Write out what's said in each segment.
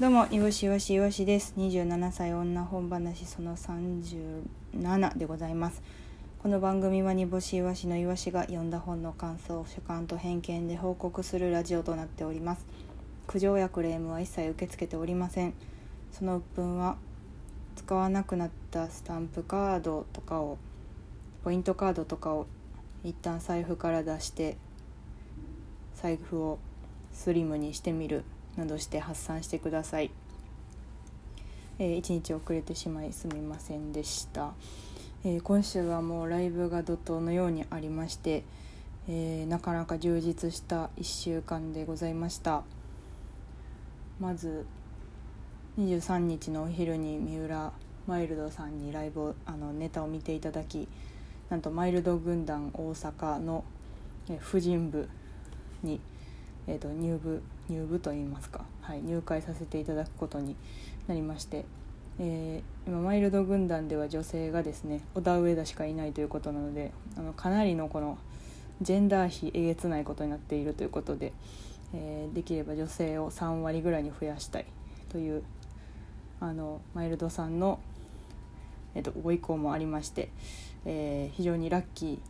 どうも、いわしいわしいわしです。27歳女本話その37でございます。この番組は煮干しいわしのいわしが読んだ本の感想を主観と偏見で報告するラジオとなっております。苦情やクレームは一切受け付けておりません。その鬱憤は使わなくなったスタンプカードとかをポイントカードとかを一旦財布から出して財布をスリムにしてみるなどして発散してください、えー、1日遅れてしまいすみませんでした、えー、今週はもうライブが怒涛のようにありまして、えー、なかなか充実した1週間でございました。まず23日のお昼に三浦マイルドさんにライブあのネタを見ていただきなんとマイルド軍団大阪の、え婦人部に、えー、と入部入部といいますか、はい、入会させていただくことになりまして、えー、今マイルド軍団では女性がですね小田上田しかいないということなのであのかなりのこのジェンダー比えげつないことになっているということで、えー、できれば女性を3割ぐらいに増やしたいというあのマイルドさんの、えー、とご意向もありまして、えー、非常にラッキ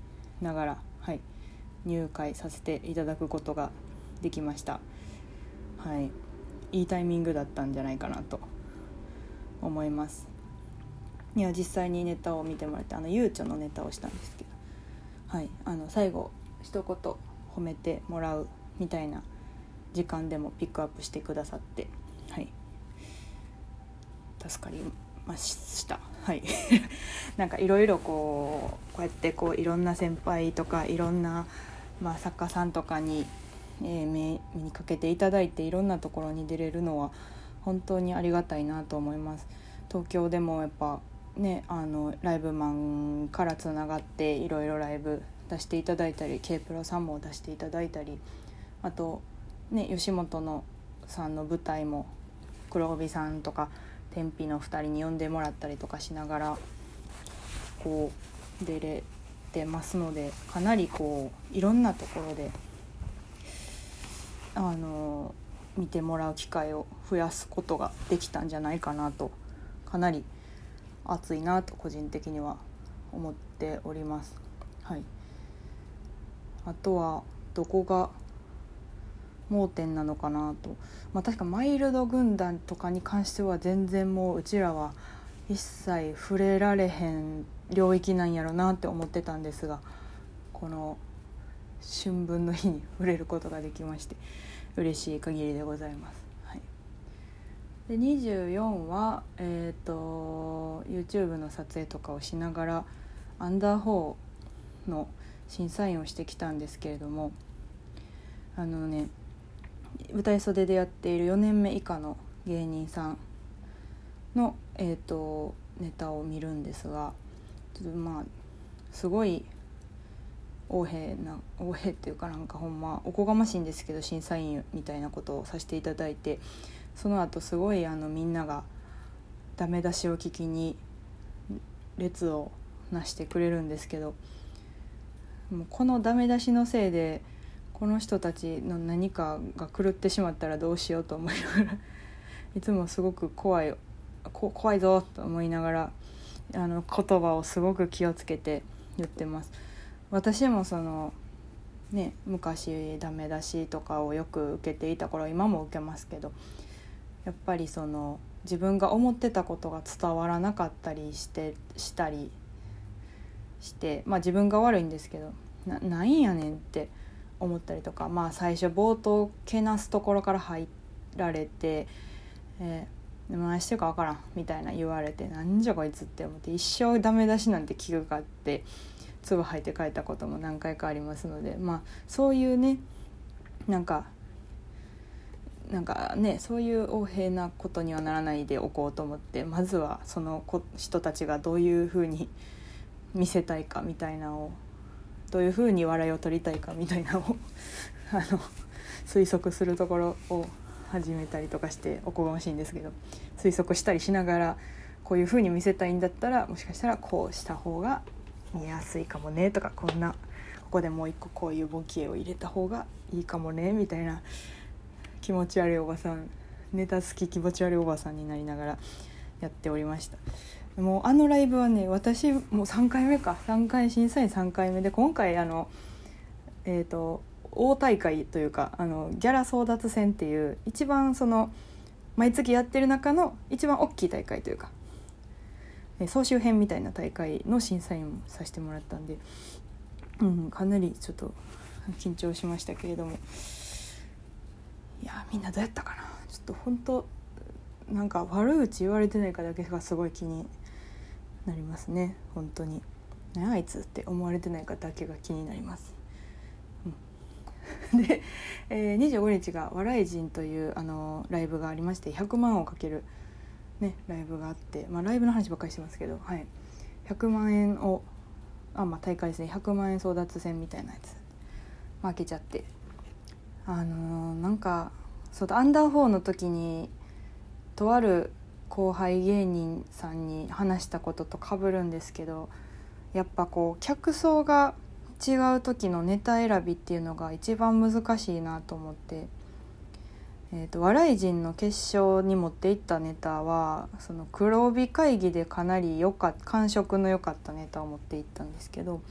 ーながら、はい、入会させていただくことができました。はい、いいタイミングだったんじゃないかなと思います。いや実際にネタを見てもらってあのゆうちょのネタをしたんですけど、はい、あの最後一言褒めてもらうみたいな時間でもピックアップしてくださって、はい、助かりました。はい。なんかいろいろこうこうやってこういろんな先輩とかいろんな、まあ、作家さんとかにえー、目にかけていただいていろんなところに出れるのは本当にありがたいなと思います。東京でもやっぱねあのライブマンからつながっていろいろライブ出していただいたり K プロさんも出していただいたりあとね吉本のさんの舞台も黒帯さんとか天日の2人に呼んでもらったりとかしながらこう出れてますのでかなりこういろんなところであの見てもらう機会を増やすことができたんじゃないかなとかなり熱いなと個人的には思っております。はい、あとはどこが盲点なのかなと、まあ、確かマイルド軍団とかに関しては全然もううちらは一切触れられへん領域なんやろなって思ってたんですがこの春分の日に触れることができまして嬉しい限りでございます。はい、で24は、えーと、YouTube の撮影とかをしながらアンダー4の審査員をしてきたんですけれどもあのね舞台袖でやっている4年目以下の芸人さんの、えーと、ネタを見るんですがちょっとまあすごい横柄な横柄っていうかなんかほんまおこがましいんですけど審査員みたいなことをさせていただいてその後すごいあのみんながダメ出しを聞きに列をなしてくれるんですけどもうこのダメ出しのせいでこの人たちの何かが狂ってしまったらどうしようと思いながら いつもすごく怖い怖いぞと思いながらあの言葉をすごく気をつけて言ってます。私もそのね昔ダメ出しとかをよく受けていた頃今も受けますけどやっぱりその自分が思ってたことが伝わらなかったりしてしたりしてまあ自分が悪いんですけどななんやねんって思ったりとかまあ最初冒頭けなすところから入られて「えー、何してるか分からん」みたいな言われて「なんじゃこいつ」って思って一生ダメ出しなんて聞くかって唾吐いて帰ったことも何回かありますのでまあそういうねなんかなんかねそういう横柄なことにはならないでおこうと思ってまずはその人たちがどういうふうに見せたいかみたいなをどういうふうに笑いを取りたいかみたいなを あの推測するところを始めたりとかしておこがましいんですけど推測したりしながらこういうふうに見せたいんだったらもしかしたらこうした方が見やすいかもねとかこんなここでもう一個こういうボケを入れた方がいいかもねみたいな気持ち悪いおばさんネタ好き気持ち悪いおばさんになりながらやっておりました。もうあのライブはね私もう3回目か。3回審査員3回目で今回あのえっ、ー、と大大会というかあのギャラ争奪戦っていう一番その毎月やってる中の一番大きい大会というか総集編みたいな大会の審査員もさせてもらったんで、うん、かなりちょっと緊張しましたけれども。いやみんなどうやったかな？ちょっと本当なんか悪口言われてないかだけがすごい気になりますね。本当に。何あいつって思われてないかだけが気になります。うん、で、えー、25日が「笑い人」というあのライブがありまして100万をかける、ね、ライブがあって、まあ、ライブの話ばっかりしてますけど、はい、100万円をあ、まあ、大会ですね。100万円争奪戦みたいなやつ。負けちゃって。あのー、なんかそうアンダー4の時にとある後輩芸人さんに話したこととかぶるんですけどやっぱこう客層が違う時のネタ選びっていうのが一番難しいなと思って、えーと、笑い人の決勝に持っていったネタはその黒帯会議でかなりよか感触の良かったネタを持っていったんですけど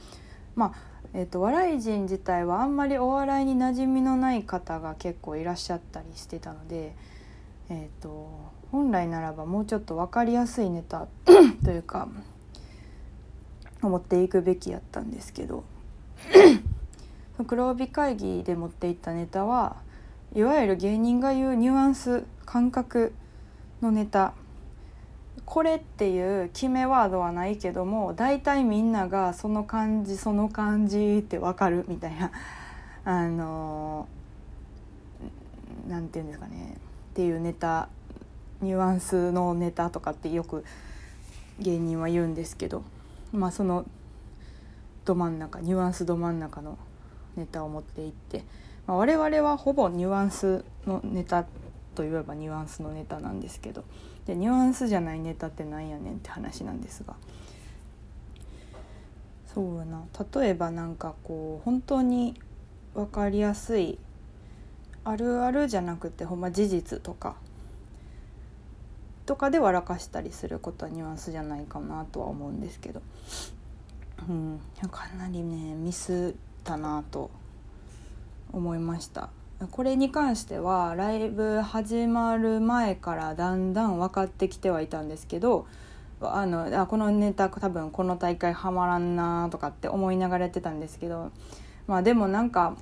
まあえーと、笑い人自体はあんまりお笑いに馴染みのない方が結構いらっしゃったりしてたので、えーと、本来ならばもうちょっと分かりやすいネタ というか持っていくべきやったんですけど 黒帯会議で持っていったネタはいわゆる芸人が言うニュアンス感覚のネタ。これっていう決めワードはないけども大体みんながその感じその感じって分かるみたいな。あの何て言うんですかね。っていうネタニュアンスのネタとかってよく芸人は言うんですけど。まあそのど真ん中ニュアンスど真ん中のネタを持っていって、まあ、我々はほぼニュアンスのネタといえばニュアンスのネタなんですけどでニュアンスじゃないネタってなんやねんって話なんですが。そうやな。例えばなんかこう本当に分かりやすいあるあるじゃなくてほんま事実とかとかで笑かしたりすることはニュアンスじゃないかなとは思うんですけど、うん、かなりねミスったなと思いました。これに関してはライブ始まる前からだんだん分かってきてはいたんですけどあのあこのネタ多分この大会はまらんなとかって思いながらやってたんですけどまあでもなんか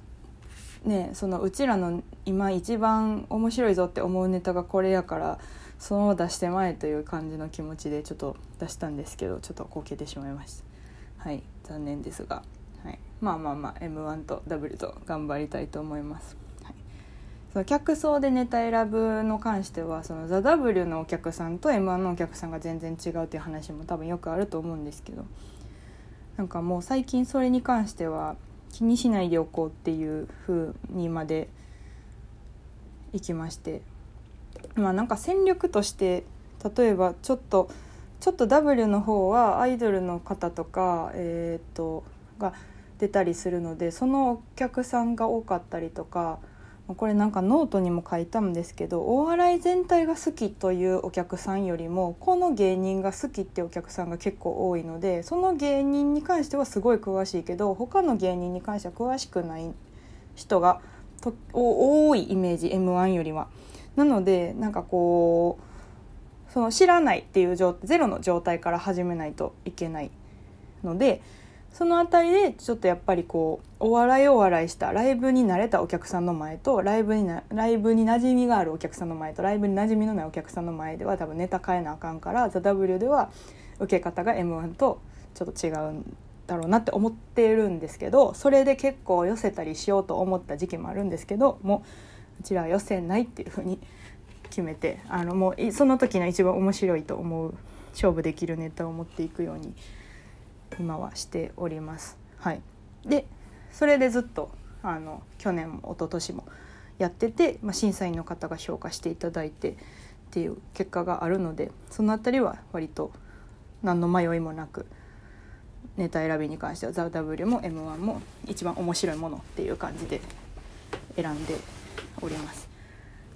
ねそのうちらの今一番面白いぞって思うネタがこれやからその出してまえという感じの気持ちでちょっと出したんですけどちょっとこけてしまいましたはい残念ですが、まあまあまあ m 1と W と頑張りたいと思います。その客層でネタ選ぶの関してはそのザ・ W のお客さんと m 1のお客さんが全然違うっていう話も多分よくあると思うんですけどなんかもう最近それに関しては気にしないでおこうっていう風にまで行きましてまあなんか戦略として例えばちょっとちょっと W の方はアイドルの方とかえっ、とが出たりするのでそのお客さんが多かったりとかこれなんかノートにも書いたんですけどお笑い全体が好きというお客さんよりもこの芸人が好きってお客さんが結構多いのでその芸人に関してはすごい詳しいけど他の芸人に関しては詳しくない人がと多いイメージ m 1よりは。なのでなんかこうその知らないっていう状ゼロの状態から始めないといけないので。その辺りでちょっとやっぱりこうお笑いお笑いしたライブに慣れたお客さんの前とライブになライブに馴染みがあるお客さんの前とライブに馴染みのないお客さんの前では多分ネタ変えなあかんから「ザ・ w では受け方が m 1とちょっと違うんだろうなって思ってるんですけどそれで結構寄せたりしようと思った時期もあるんですけどもううちらは寄せないっていうふうに決めてあのもうその時の一番面白いと思う勝負できるネタを持っていくように。今はしております。はい、でそれでずっとあの去年も一昨年もやってて、まあ、審査員の方が評価していただいてっていう結果があるのでその辺りは割と何の迷いもなくネタ選びに関しては「ザ・ w も「m 1も一番面白いものっていう感じで選んでおります。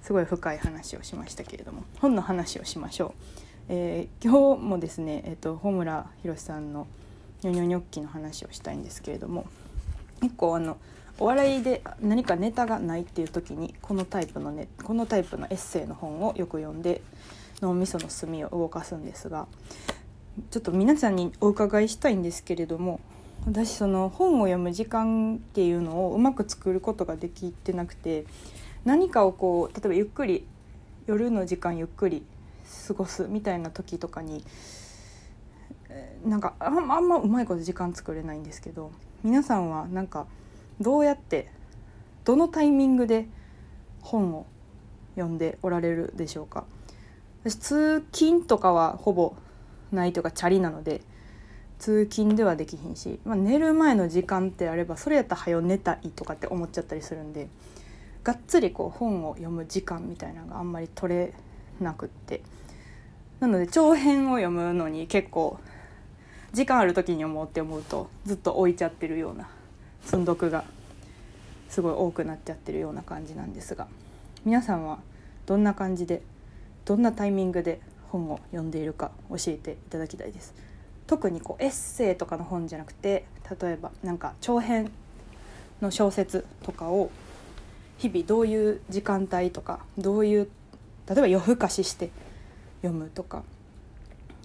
すごい深い話をしましたけれども本の話をしましょう、えー、今日もですね、えーと、穂村弘さんの「ニョニョニョッキ」の話をしたいんですけれども結構あのお笑いで何かネタがないっていう時にこのタイプのねこのタイプのエッセイの本をよく読んで脳みその隅を動かすんですがちょっと皆さんにお伺いしたいんですけれども私その本を読む時間っていうのをうまく作ることができてなくて何かをこう例えばゆっくり夜の時間ゆっくり過ごすみたいな時とかになんかあんまうまいこと時間作れないんですけど皆さんはなんかどうやってどのタイミングで本を読んでおられるでしょうか？私通勤とかはほぼないといかチャリなので通勤ではできひんし、まあ、寝る前の時間ってあればそれやったら早寝たいとかって思っちゃったりするんでがっつりこう本を読む時間みたいなのがあんまり取れなくって。なので長編を読むのに結構時間ある時に読もうって思うとずっと置いちゃってるような積んどくがすごい多くなっちゃってるような感じなんですが皆さんはどんな感じでどんなタイミングで本を読んでいるか教えていただきたいです。特にこうエッセイとかの本じゃなくて例えばなんか長編の小説とかを日々どういう時間帯とかどういう例えば夜更かしして読むとか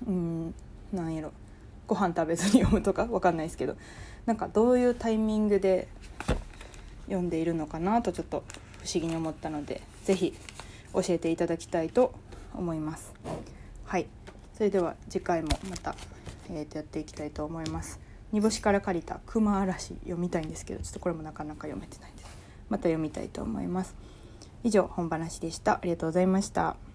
うんなんやろご飯食べずに読むとか分かんないですけどなんかどういうタイミングで読んでいるのかなとちょっと不思議に思ったので是非教えていただきたいと思います。はいそれでは次回もまた、えー、とやっていきたいと思います。煮干しから借りた「熊嵐」読みたいんですけどちょっとこれもなかなか読めてないんです。また読みたいと思います以上本話でしたありがとうございました